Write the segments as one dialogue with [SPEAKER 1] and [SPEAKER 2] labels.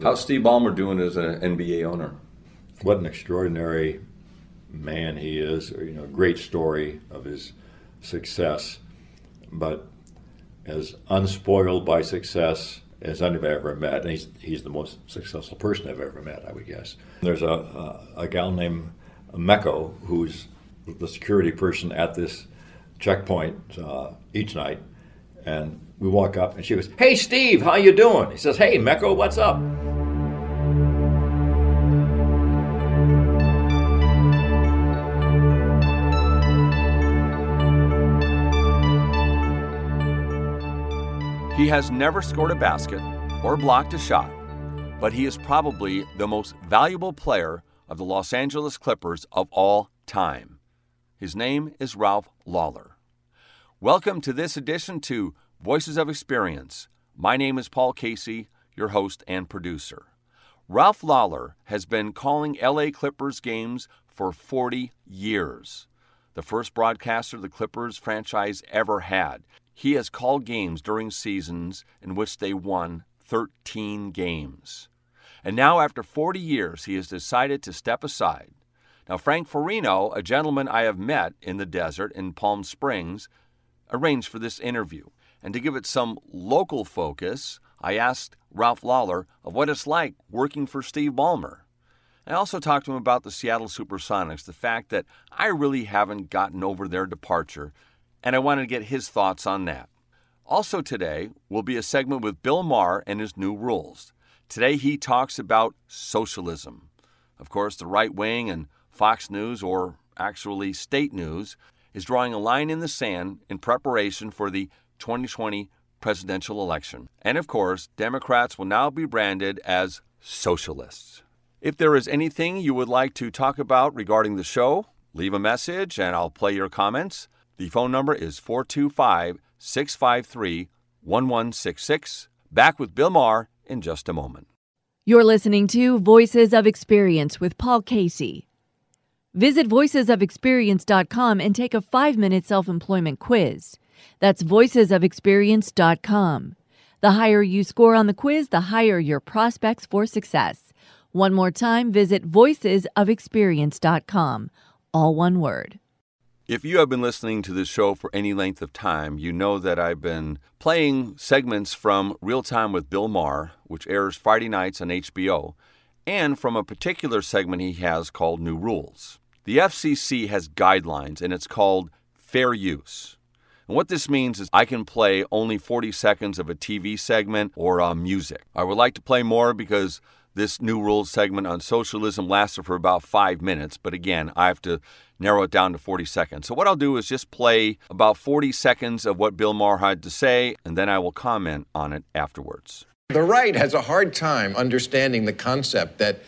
[SPEAKER 1] How's Steve Ballmer doing as an NBA owner?
[SPEAKER 2] What an extraordinary man he is. You know, great story of his success, but as unspoiled by success as anybody I've ever met. And he's, he's the most successful person I've ever met, I would guess. There's a, a, a gal named Meko who's the security person at this checkpoint uh, each night. And we walk up and she goes, Hey, Steve, how you doing? He says, Hey, Meko, what's up?
[SPEAKER 3] He has never scored a basket or blocked a shot, but he is probably the most valuable player of the Los Angeles Clippers of all time. His name is Ralph Lawler. Welcome to this edition to Voices of Experience. My name is Paul Casey, your host and producer. Ralph Lawler has been calling LA Clippers games for 40 years. The first broadcaster the Clippers franchise ever had. He has called games during seasons in which they won 13 games. And now, after 40 years, he has decided to step aside. Now, Frank Farino, a gentleman I have met in the desert in Palm Springs, arranged for this interview. And to give it some local focus, I asked Ralph Lawler of what it's like working for Steve Ballmer. I also talked to him about the Seattle Supersonics, the fact that I really haven't gotten over their departure and I wanted to get his thoughts on that. Also, today will be a segment with Bill Maher and his new rules. Today, he talks about socialism. Of course, the right wing and Fox News, or actually state news, is drawing a line in the sand in preparation for the 2020 presidential election. And of course, Democrats will now be branded as socialists. If there is anything you would like to talk about regarding the show, leave a message and I'll play your comments. The phone number is 425 653 1166. Back with Bill Maher in just a moment.
[SPEAKER 4] You're listening to Voices of Experience with Paul Casey. Visit voicesofexperience.com and take a five minute self employment quiz. That's voicesofexperience.com. The higher you score on the quiz, the higher your prospects for success. One more time, visit voicesofexperience.com. All one word.
[SPEAKER 3] If you have been listening to this show for any length of time, you know that I've been playing segments from Real Time with Bill Maher, which airs Friday nights on HBO, and from a particular segment he has called New Rules. The FCC has guidelines, and it's called Fair Use. And what this means is I can play only 40 seconds of a TV segment or uh, music. I would like to play more because this New Rules segment on socialism lasted for about five minutes, but again, I have to narrow it down to 40 seconds. So, what I'll do is just play about 40 seconds of what Bill Maher had to say, and then I will comment on it afterwards.
[SPEAKER 5] The right has a hard time understanding the concept that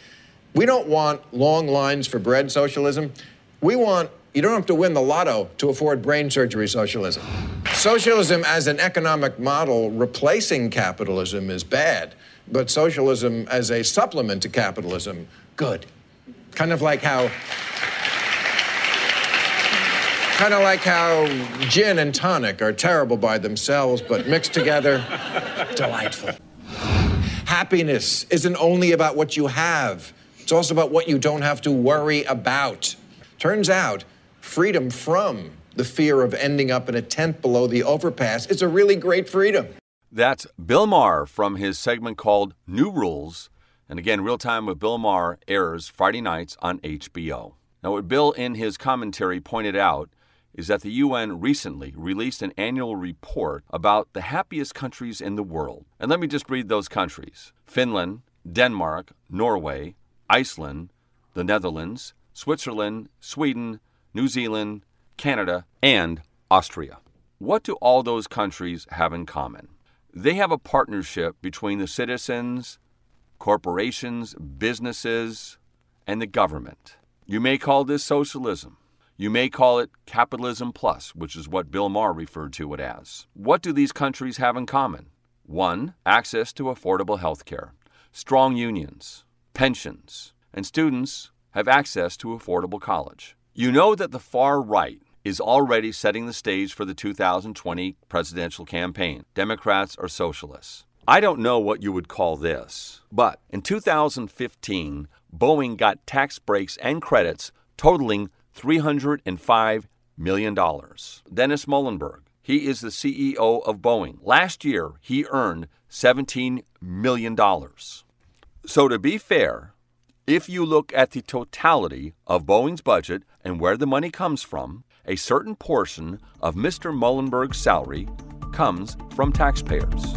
[SPEAKER 5] we don't want long lines for bread socialism. We want you don't have to win the lotto to afford brain surgery socialism. Socialism as an economic model replacing capitalism is bad, but socialism as a supplement to capitalism, good. Kind of like how Kind of like how gin and tonic are terrible by themselves, but mixed together, delightful. Happiness isn't only about what you have, it's also about what you don't have to worry about. Turns out, freedom from the fear of ending up in a tent below the overpass is a really great freedom.
[SPEAKER 3] That's Bill Maher from his segment called New Rules. And again, Real Time with Bill Maher airs Friday nights on HBO. Now, what Bill in his commentary pointed out is that the UN recently released an annual report about the happiest countries in the world. And let me just read those countries Finland, Denmark, Norway, Iceland, the Netherlands, Switzerland, Sweden, New Zealand, Canada, and Austria. What do all those countries have in common? They have a partnership between the citizens, corporations, businesses, and the government. You may call this socialism. You may call it capitalism plus, which is what Bill Maher referred to it as. What do these countries have in common? One, access to affordable health care, strong unions, pensions, and students have access to affordable college. You know that the far right is already setting the stage for the 2020 presidential campaign. Democrats are socialists. I don't know what you would call this, but in 2015, Boeing got tax breaks and credits totaling $305 million. Dennis Muilenburg, he is the CEO of Boeing. Last year, he earned $17 million. So, to be fair, if you look at the totality of Boeing's budget and where the money comes from, a certain portion of Mr. Muilenburg's salary comes from taxpayers.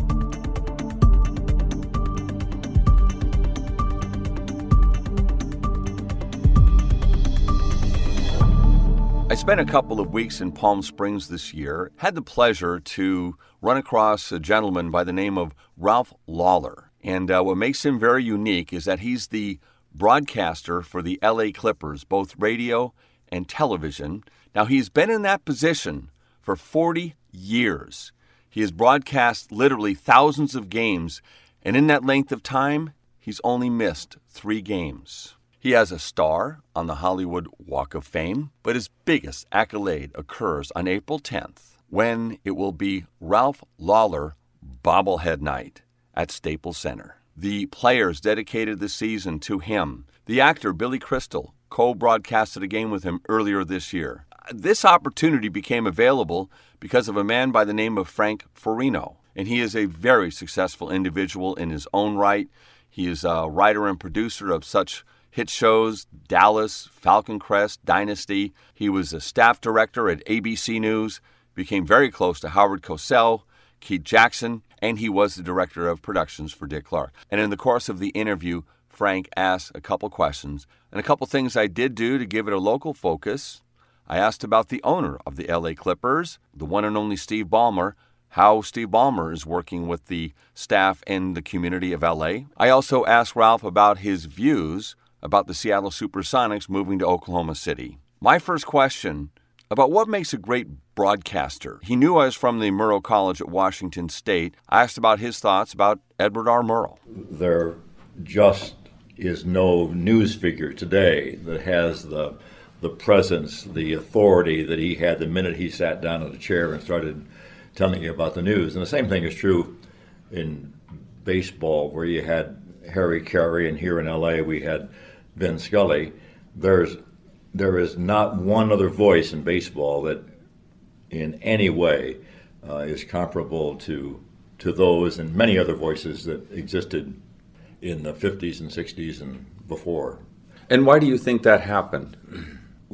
[SPEAKER 3] I spent a couple of weeks in Palm Springs this year. Had the pleasure to run across a gentleman by the name of Ralph Lawler. And uh, what makes him very unique is that he's the broadcaster for the LA Clippers, both radio and television. Now, he's been in that position for 40 years. He has broadcast literally thousands of games, and in that length of time, he's only missed three games. He has a star on the Hollywood Walk of Fame, but his biggest accolade occurs on April 10th when it will be Ralph Lawler Bobblehead Night at Staples Center. The players dedicated the season to him. The actor Billy Crystal co broadcasted a game with him earlier this year. This opportunity became available because of a man by the name of Frank Farino, and he is a very successful individual in his own right. He is a writer and producer of such hit shows Dallas, Falcon Crest, Dynasty. He was a staff director at ABC News, became very close to Howard Cosell, Keith Jackson, and he was the director of productions for Dick Clark. And in the course of the interview, Frank asked a couple questions and a couple things I did do to give it a local focus. I asked about the owner of the LA Clippers, the one and only Steve Ballmer, how Steve Ballmer is working with the staff and the community of LA. I also asked Ralph about his views about the Seattle Supersonics moving to Oklahoma City. My first question about what makes a great broadcaster. He knew I was from the Murrow College at Washington State. I asked about his thoughts about Edward R. Murrow.
[SPEAKER 2] There just is no news figure today that has the the presence, the authority that he had the minute he sat down in a chair and started telling you about the news. And the same thing is true in baseball, where you had Harry Caray, and here in LA we had Vin Scully, there's there is not one other voice in baseball that, in any way, uh, is comparable to to those and many other voices that existed in the 50s and 60s and before.
[SPEAKER 1] And why do you think that happened?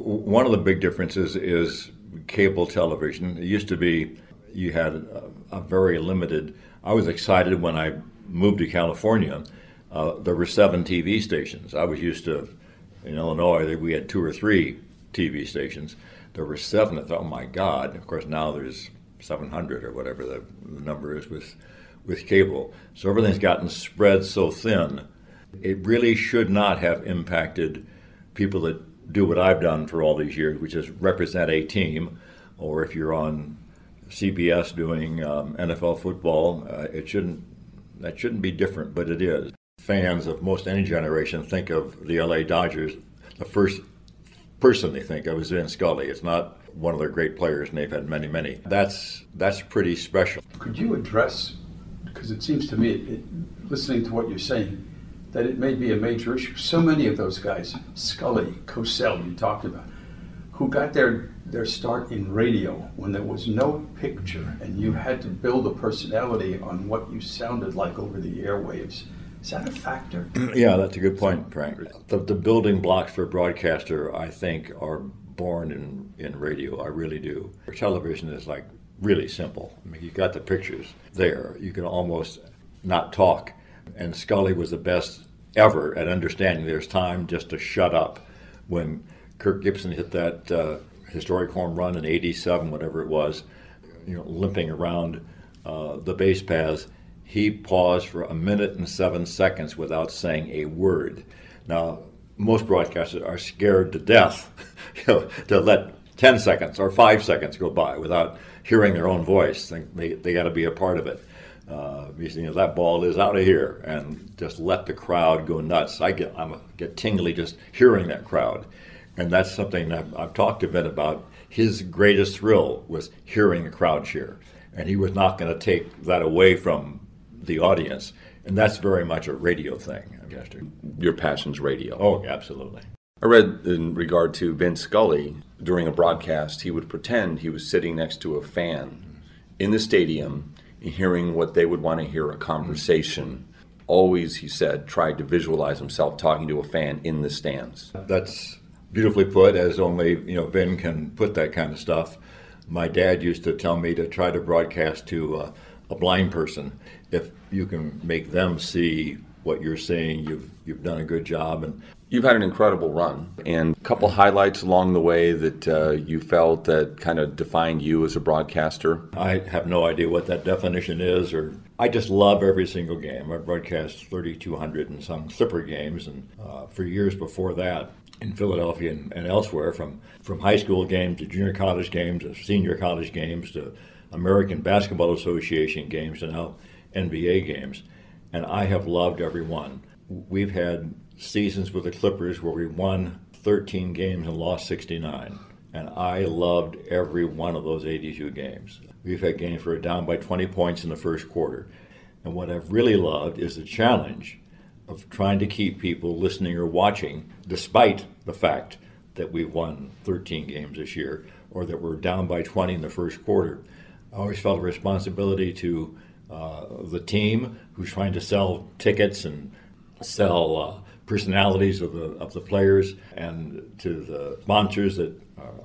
[SPEAKER 2] One of the big differences is cable television. It used to be you had a, a very limited. I was excited when I moved to California uh, there were seven TV stations. I was used to, in Illinois, we had two or three TV stations. There were seven. I thought, oh my God. Of course, now there's 700 or whatever the, the number is with, with cable. So everything's gotten spread so thin. It really should not have impacted people that do what I've done for all these years, which is represent a team, or if you're on CBS doing um, NFL football, uh, it shouldn't that shouldn't be different, but it is fans of most any generation think of the LA Dodgers, the first person they think of is Vin Scully. It's not one of their great players, and they've had many, many. That's that's pretty special.
[SPEAKER 6] Could you address? Because it seems to me, it, listening to what you're saying, that it may be a major issue. So many of those guys, Scully, Cosell, you talked about, who got their their start in radio when there was no picture, and you had to build a personality on what you sounded like over the airwaves is that a factor?
[SPEAKER 2] Mm, yeah, that's a good point, Frank. The, the building blocks for a broadcaster, I think, are born in, in radio. I really do. Television is like really simple. I mean, you got the pictures there. You can almost not talk. And Scully was the best ever at understanding there's time just to shut up. When Kirk Gibson hit that uh, historic home run in '87, whatever it was, you know, limping around uh, the base paths he paused for a minute and seven seconds without saying a word. Now, most broadcasters are scared to death you know, to let 10 seconds or five seconds go by without hearing their own voice. They, they got to be a part of it. Uh, you know, that ball is out of here, and just let the crowd go nuts. I get I'm a, get tingly just hearing that crowd, and that's something I've, I've talked a bit about. His greatest thrill was hearing a crowd cheer, and he was not going to take that away from the audience. And that's very much a radio thing, I guess.
[SPEAKER 1] Your passion's radio.
[SPEAKER 2] Oh, absolutely.
[SPEAKER 1] I read in regard to Vince Scully during a broadcast, he would pretend he was sitting next to a fan in the stadium hearing what they would want to hear a conversation. Always, he said, tried to visualize himself talking to a fan in the stands.
[SPEAKER 2] That's beautifully put, as only you know Vin can put that kind of stuff. My dad used to tell me to try to broadcast to uh, a blind person. If you can make them see what you're saying, you've you've done a good job. And
[SPEAKER 1] You've had an incredible run, and a couple highlights along the way that uh, you felt that kind of defined you as a broadcaster.
[SPEAKER 2] I have no idea what that definition is, or I just love every single game. I broadcast 3,200 and some Clipper games, and uh, for years before that, in Philadelphia and, and, elsewhere, from from high school games to junior college games to senior college games to American Basketball Association games to now NBA games, and I have loved every one. We've had seasons with the Clippers where we won 13 games and lost 69. And I loved every one of those 82 games. We've had games where we're down by 20 points in the first quarter. And what I've really loved is the challenge of trying to keep people listening or watching, despite the fact that we've won 13 games this year or that we're down by 20 in the first quarter. I always felt a responsibility to uh, the team who's trying to sell tickets and sell uh, personalities of the of the players and to the sponsors that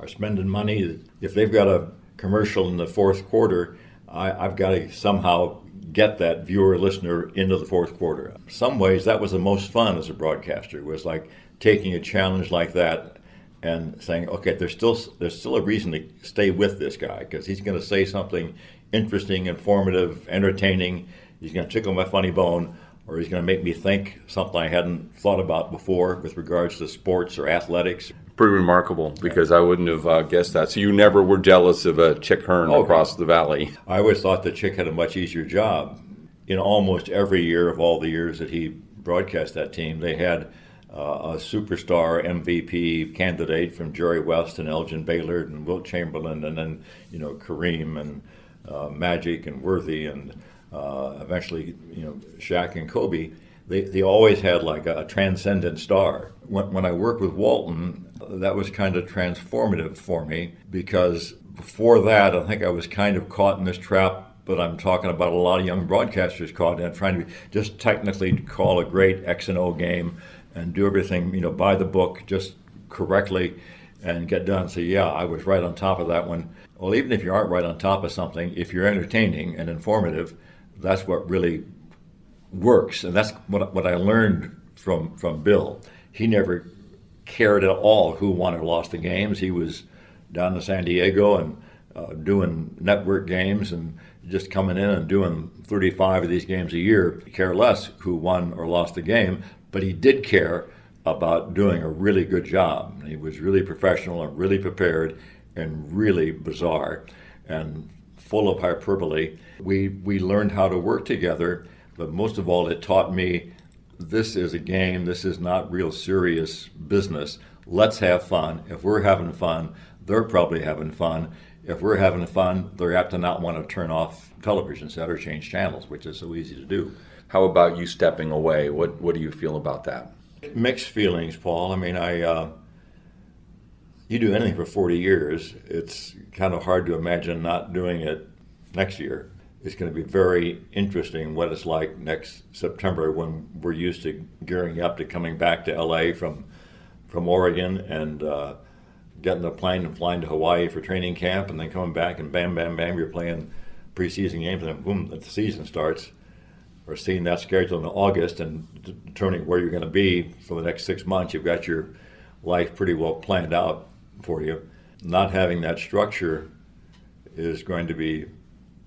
[SPEAKER 2] are spending money. If they've got a commercial in the fourth quarter, I, I've got to somehow get that viewer listener into the fourth quarter. Some ways, that was the most fun as a broadcaster. It was like taking a challenge like that and saying, okay, there's still there's still a reason to stay with this guy because he's going to say something interesting, informative, entertaining. He's going to tickle my funny bone or he's going to make me think something I hadn't thought about before with regards to sports or athletics.
[SPEAKER 1] Pretty remarkable because I wouldn't have uh, guessed that. So you never were jealous of a Chick Hearn oh, across the valley.
[SPEAKER 2] I always thought that Chick had a much easier job. In almost every year of all the years that he broadcast that team, they had uh, a superstar MVP candidate from Jerry West and Elgin Baylor and Wilt Chamberlain, and then you know Kareem and uh, Magic and Worthy and uh, eventually, you know, Shaq and Kobe, they, they always had like a, a transcendent star. When, when I worked with Walton, that was kind of transformative for me because before that, I think I was kind of caught in this trap but I'm talking about a lot of young broadcasters caught in trying to just technically call a great X and O game and do everything, you know, by the book, just correctly and get done. So yeah, I was right on top of that one. Well, even if you aren't right on top of something, if you're entertaining and informative, that's what really works, and that's what what I learned from from Bill. He never cared at all who won or lost the games. He was down in San Diego and uh, doing network games and just coming in and doing 35 of these games a year. Care less who won or lost the game, but he did care about doing a really good job. He was really professional and really prepared and really bizarre. And full of hyperbole. We, we learned how to work together, but most of all, it taught me this is a game, this is not real serious business. Let's have fun. If we're having fun, they're probably having fun. If we're having fun, they're apt to not want to turn off television set or change channels, which is so easy to do.
[SPEAKER 1] How about you stepping away? What what do you feel about that?
[SPEAKER 2] Mixed feelings, Paul. I mean, I uh, you do anything for 40 years, it's kind of hard to imagine not doing it next year. It's going to be very interesting what it's like next September when we're used to gearing up to coming back to LA from from Oregon and uh, getting the plane and flying to Hawaii for training camp and then coming back and bam, bam, bam, you're playing preseason games and then boom, the season starts. Or seeing that schedule in August and determining where you're going to be for the next six months, you've got your life pretty well planned out for you. Not having that structure is going to be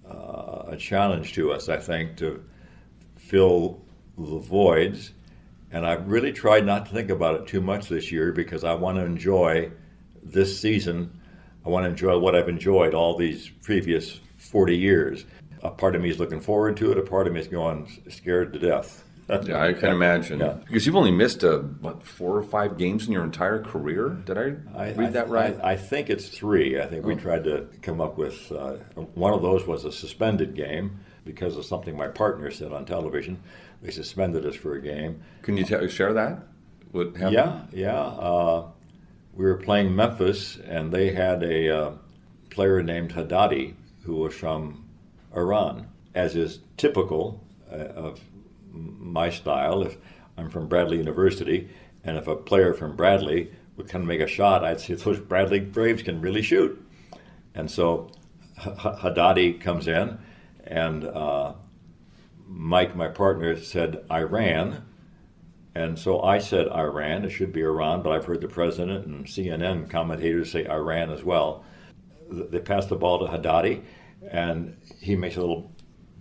[SPEAKER 2] uh, a challenge to us, I think, to fill the voids. And I've really tried not to think about it too much this year because I want to enjoy this season. I want to enjoy what I've enjoyed all these previous 40 years. A part of me is looking forward to it, a part of me is going scared to death
[SPEAKER 1] yeah, I can imagine.
[SPEAKER 2] Yeah.
[SPEAKER 1] Because you've only missed a what four or five games in your entire career. Did I, I read I, that right?
[SPEAKER 2] I, I, think it's three. I think we oh. tried to come up with uh, one of those was a suspended game, because of something my partner said on television. They suspended us for a game.
[SPEAKER 1] Can you t- share that? What happened?
[SPEAKER 2] Yeah, yeah. Uh, we were playing Memphis, and they had a uh, player named Haddadi who was from Iran, as is typical uh, of my style. If I'm from Bradley University, and if a player from Bradley would come make a shot, I'd say those Bradley Braves can really shoot. And so Haddadi comes in, and uh, Mike, my partner, said Iran. And so I said Iran. It should be Iran, but I've heard the president and CNN commentators say Iran as well. They pass the ball to Haddadi, and he makes a little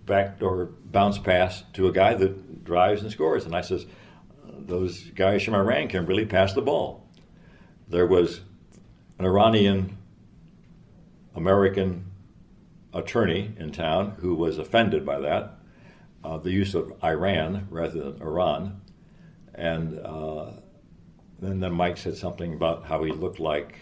[SPEAKER 2] backdoor bounce pass to a guy that drives and scores. And I says, those guys from Iran can really pass the ball. There was an Iranian American attorney in town who was offended by that, uh, the use of Iran rather than Iran. And uh, then, then Mike said something about how he looked like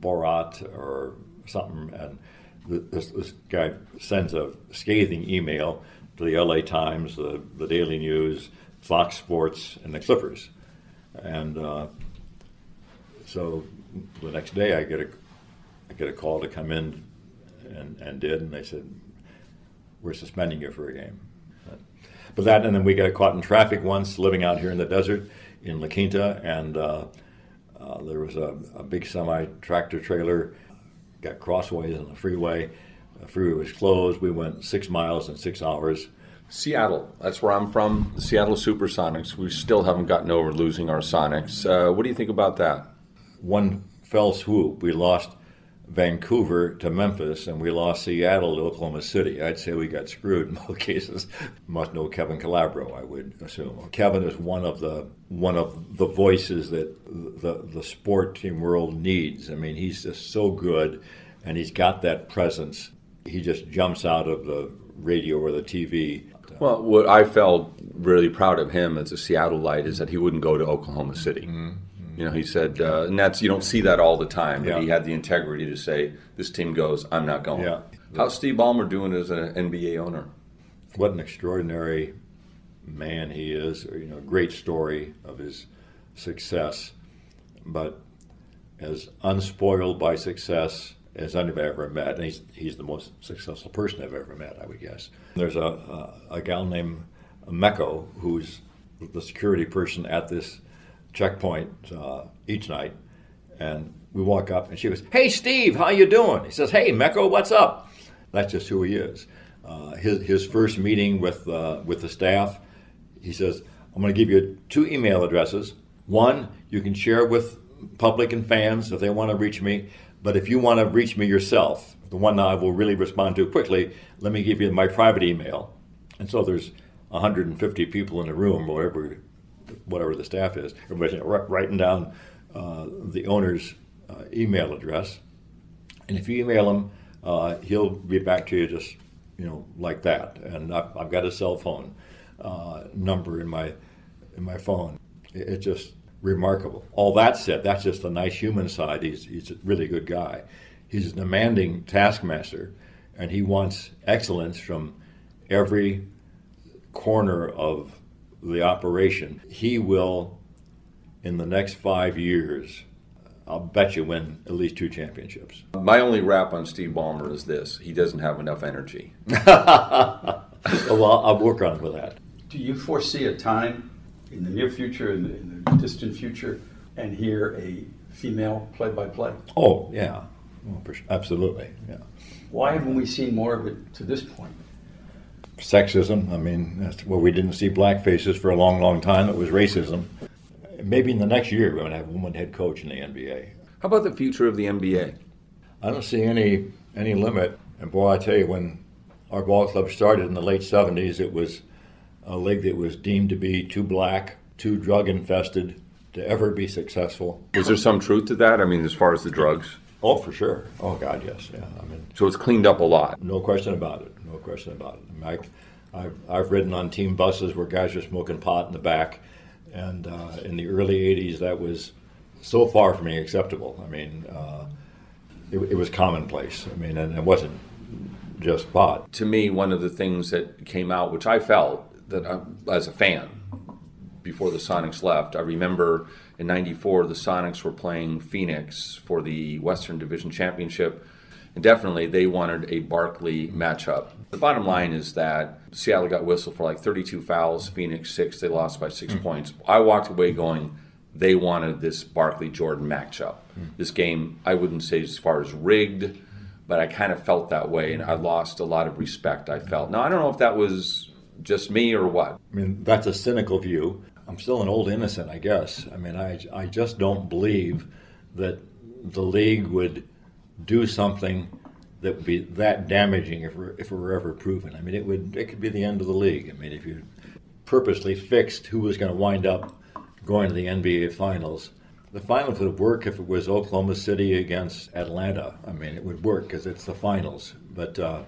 [SPEAKER 2] Borat or something. And this, this guy sends a scathing email to the LA Times, the, the Daily News, Fox Sports, and the Clippers. And uh, so the next day I get a, I get a call to come in and, and did, and they said, we're suspending you for a game. But that, and then we got caught in traffic once living out here in the desert in La Quinta, and uh, uh, there was a, a big semi tractor trailer, got crossways on the freeway. The freeway was closed. We went six miles in six hours.
[SPEAKER 1] Seattle, that's where I'm from. The Seattle Supersonics. We still haven't gotten over losing our Sonics. Uh, what do you think about that?
[SPEAKER 2] One fell swoop, we lost Vancouver to Memphis, and we lost Seattle to Oklahoma City. I'd say we got screwed in both cases. Must know Kevin Calabro, I would assume. Kevin is one of the one of the voices that the the sport team world needs. I mean, he's just so good, and he's got that presence. He just jumps out of the radio or the TV.
[SPEAKER 1] Well, what I felt really proud of him as a Seattleite is that he wouldn't go to Oklahoma City. Mm-hmm. You know, he said, uh, and that's you don't see that all the time. But
[SPEAKER 2] Yeah.
[SPEAKER 1] he had the integrity to say, "This team goes, I'm not going."
[SPEAKER 2] Yeah.
[SPEAKER 1] How's Steve Ballmer doing as an NBA owner?
[SPEAKER 2] what an extraordinary man he is. You know, great story of his success, but as unspoiled by success as anybody I've ever met. And he's he's the most successful person I've ever met, I would guess. There's a a, a gal named Meko who's the security person at this checkpoint uh, each night, and we walk up and she goes, "Hey, Steve, how you doing?" He says, "Hey, Meko, what's up?" That's just who he is. Uh, his his first meeting with uh, with the staff, he says, "I'm going to give you two email addresses. One you can share with public and fans if they want to reach me, but if you want to reach me yourself, the one I will really respond to quickly, let me give you my private email." And so there's 150 people in the room, or whatever whatever the staff is. Everybody's wri- writing down uh, the owner's uh, email address, and if you email him, uh, he'll be back to you just you know like that. And I've, I've got a cell phone uh, number in my in my phone. It- It's just remarkable. All that said, that's just the nice human side. He's he's a really good guy. He's a demanding taskmaster, and he wants excellence from every corner of the operation. He will, in the next five years, I'll bet you win at least two championships.
[SPEAKER 1] My only rap on Steve Ballmer is this: he doesn't have enough energy.
[SPEAKER 2] well, I'll, I'll work on with that.
[SPEAKER 6] Do you foresee a time in the near future, in the, in the distant future, and hear a female play-by-play?
[SPEAKER 2] Oh, yeah. Oh, for sure. Absolutely, yeah.
[SPEAKER 6] Why haven't we seen more of it to this point?
[SPEAKER 2] Sexism, I mean, that's where we didn't see black faces for a long, long time. It was racism. Maybe in the next year we're going to have a woman head coach in the NBA.
[SPEAKER 1] How about the future of the NBA?
[SPEAKER 2] I don't see any any limit. And boy, I tell you, when our ball club started in the late '70s, it was a league that was deemed to be too black, too drug infested to ever be successful.
[SPEAKER 1] Is there some truth to that? I mean, as far as the drugs,
[SPEAKER 2] Oh, for sure. Oh God, yes. Yeah. I mean,
[SPEAKER 1] so it's cleaned up a lot.
[SPEAKER 2] no question about it. No question about it. I mean, I, I've, I've ridden on team buses where guys are smoking pot in the back, and uh, in the early '80s, that was so far from being acceptable. I mean, uh, it, it was commonplace. I mean, and it wasn't just pot.
[SPEAKER 1] To me, one of the things that came out, which I felt that I, as a fan before the Sonics left, I remember in '94 the Sonics were playing Phoenix for the Western Division Championship. And definitely, they wanted a Barkley matchup. The bottom line is that Seattle got whistled for like 32 fouls, Phoenix six. They lost by 6 mm. points. I walked away going, they wanted this Barkley Jordan matchup. Mm. This game, I wouldn't say as far as rigged, but I kind of felt that way, and I lost a lot of respect. I felt. Now I don't know if that was just me or what.
[SPEAKER 2] I mean, that's a cynical view. I'm still an old innocent, I guess. I mean, I I just don't believe that the league would do something that would be that damaging if, if it were ever proven. I mean, it would it could be the end of the league. I mean, if you purposely fixed who was going to wind up going to the NBA Finals, the finals would work if it was Oklahoma City against Atlanta. I mean, it would work because it's the finals. But uh,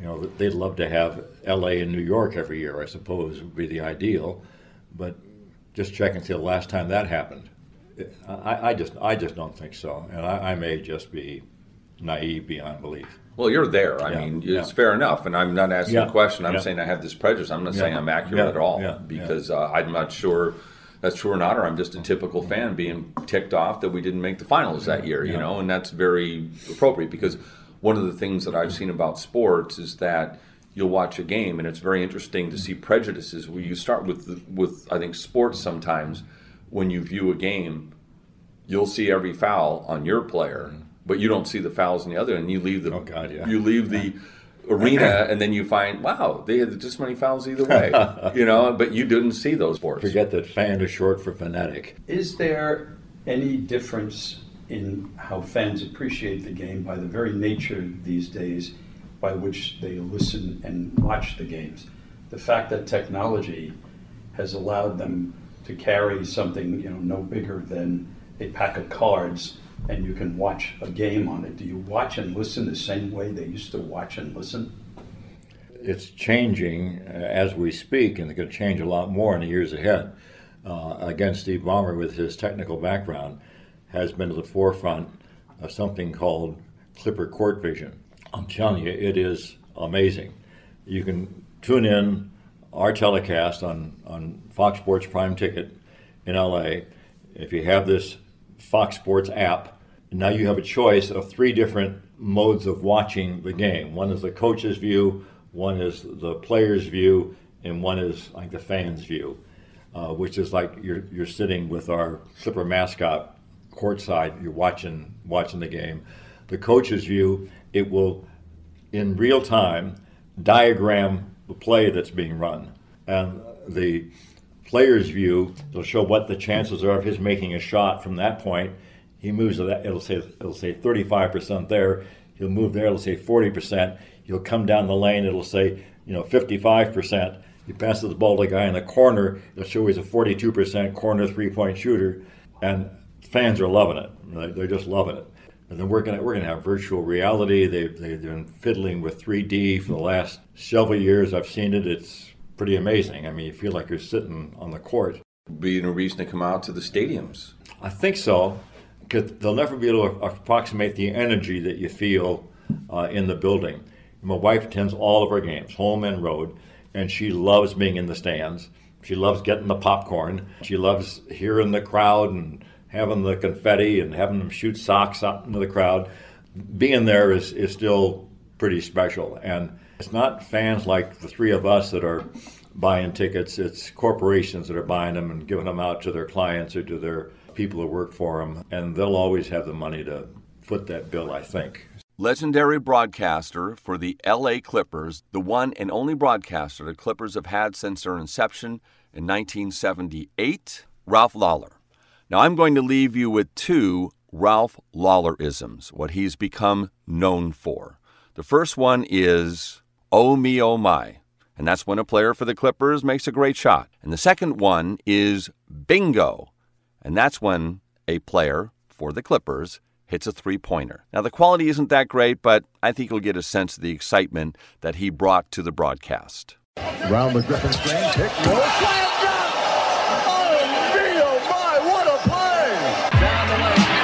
[SPEAKER 2] you know, they'd love to have L.A. and New York every year. I suppose would be the ideal. But just check and see the last time that happened. I, I, just I just don't think so, and I, I, may just be naive beyond belief.
[SPEAKER 1] Well, you're there. I yeah, mean, it's yeah. fair enough, and I'm not asking yeah, a question. I'm saying I have this prejudice. I'm not saying I'm accurate at all because uh, I'm not sure that's true or not, or I'm just a typical fan being ticked off that we didn't make the finals that year. You know, and that's very appropriate because one of the things that I've seen about sports is that you'll watch a game and it's very interesting to see prejudices where you start with with I think sports sometimes when you view a game, you'll see every foul on your player, but you don't see the fouls on the other, and you leave the
[SPEAKER 2] oh God, yeah.
[SPEAKER 1] you leave the arena, and then you find wow they had just many fouls either way, you know, but you didn't see those sports.
[SPEAKER 2] Forget that fan is short for fanatic.
[SPEAKER 6] Is there any difference in how fans appreciate the game by the very nature these days by which they listen and watch the games? The fact that technology has allowed them to carry something you know no bigger than a pack of cards and you can watch a game on it. Do you watch and listen the same way they used to watch and listen?
[SPEAKER 2] It's changing uh, as we speak, and it's going to change a lot more in the years ahead. Uh, Steve Ballmer, with his technical background, has been to the forefront of something called Clipper Court Vision. I'm telling you, it is amazing. You can tune in our telecast on, on Fox Sports Prime Ticket in LA. If you have this Fox Sports app, now you have a choice of three different modes of watching the game. One is the coach's view, one is the player's view, and one is like the fan's view, uh, which is like you're, you're sitting with our Clipper mascot courtside, you're watching watching the game. The coach's view, it will in real time diagram the play that's being run. And the player's view, it'll show what the chances are of his making a shot from that point. He moves to that, it'll say it'll say 35% there. He'll move there, it'll say 40%. He'll come down the lane, it'll say, you know, 55%. He passes the ball to the guy in the corner, it'll show he's a 42% corner three-point shooter. And fans are loving it. They're just loving it. And then we're gonna we're gonna have virtual reality. They've they've been fiddling with 3D for the last several years. I've seen it. It's pretty amazing. I mean, you feel like you're sitting on the court.
[SPEAKER 1] Being a reason to come out to the stadiums.
[SPEAKER 2] I think so, because they'll never be able to approximate the energy that you feel uh, in the building. My wife attends all of our games, home and road, and she loves being in the stands. She loves getting the popcorn. She loves hearing the crowd and having the confetti and having them shoot socks out into the crowd. Being there is, is still pretty special. And it's not fans like the three of us that are buying tickets, it's corporations that are buying them and giving them out to their clients or to their people who work for them. And they'll always have the money to foot that bill, I think.
[SPEAKER 3] Legendary broadcaster for the LA Clippers, the one and only broadcaster the Clippers have had since their inception in 1978, Ralph Lawler. Now, I'm going to leave you with two Ralph Lawler isms, what he's become known for. The first one is, oh me, oh my. And that's when a player for the Clippers makes a great shot. And the second one is bingo. And that's when a player for the Clippers hits a three pointer. Now, the quality isn't that great, but I think you'll get a sense of the excitement that he brought to the broadcast.
[SPEAKER 7] Around the Griffin screen, pick,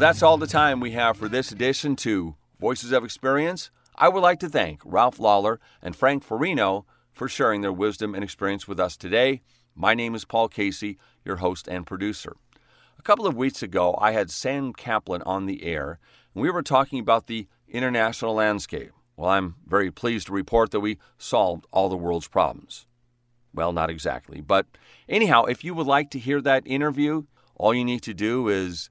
[SPEAKER 3] That's all the time we have for this edition to Voices of Experience. I would like to thank Ralph Lawler and Frank Farino for sharing their wisdom and experience with us today. My name is Paul Casey, your host and producer. A couple of weeks ago, I had Sam Kaplan on the air, and we were talking about the international landscape. Well, I'm very pleased to report that we solved all the world's problems. Well, not exactly. But anyhow, if you would like to hear that interview, all you need to do is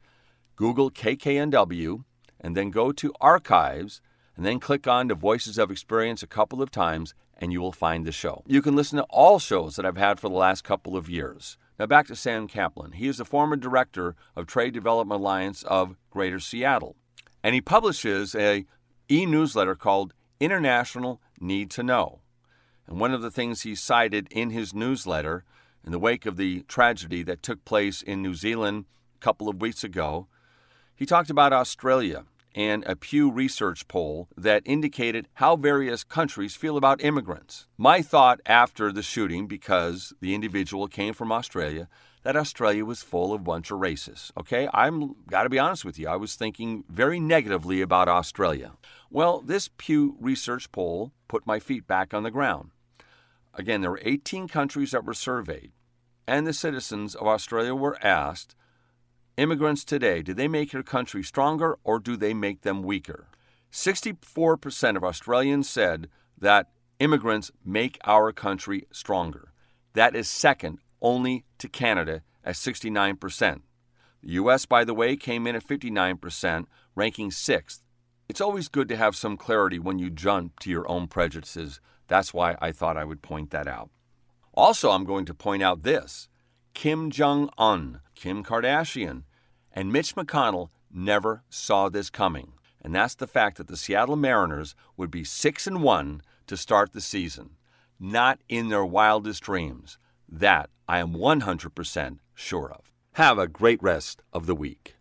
[SPEAKER 3] Google KKNW and then go to Archives and then click on the Voices of Experience a couple of times and you will find the show. You can listen to all shows that I've had for the last couple of years. Now back to Sam Kaplan. He is the former director of Trade Development Alliance of Greater Seattle. And he publishes a e-newsletter called International Need to Know. And one of the things he cited in his newsletter, in the wake of the tragedy that took place in New Zealand a couple of weeks ago, he talked about Australia and a Pew Research poll that indicated how various countries feel about immigrants. My thought after the shooting, because the individual came from Australia, that Australia was full of bunch of racists. Okay, I'm got to be honest with you. I was thinking very negatively about Australia. Well, this Pew Research poll put my feet back on the ground. Again, there were 18 countries that were surveyed, and the citizens of Australia were asked immigrants today, do they make your country stronger or do they make them weaker? 64% of Australians said that immigrants make our country stronger. That is second only to Canada at 69%. The US, by the way, came in at 59%, ranking sixth. It's always good to have some clarity when you jump to your own prejudices. That's why I thought I would point that out. Also, I'm going to point out this Kim Jong un, Kim Kardashian, and Mitch McConnell never saw this coming. And that's the fact that the Seattle Mariners would be 6 and 1 to start the season. Not in their wildest dreams. That I am 100% sure of. Have a great rest of the week.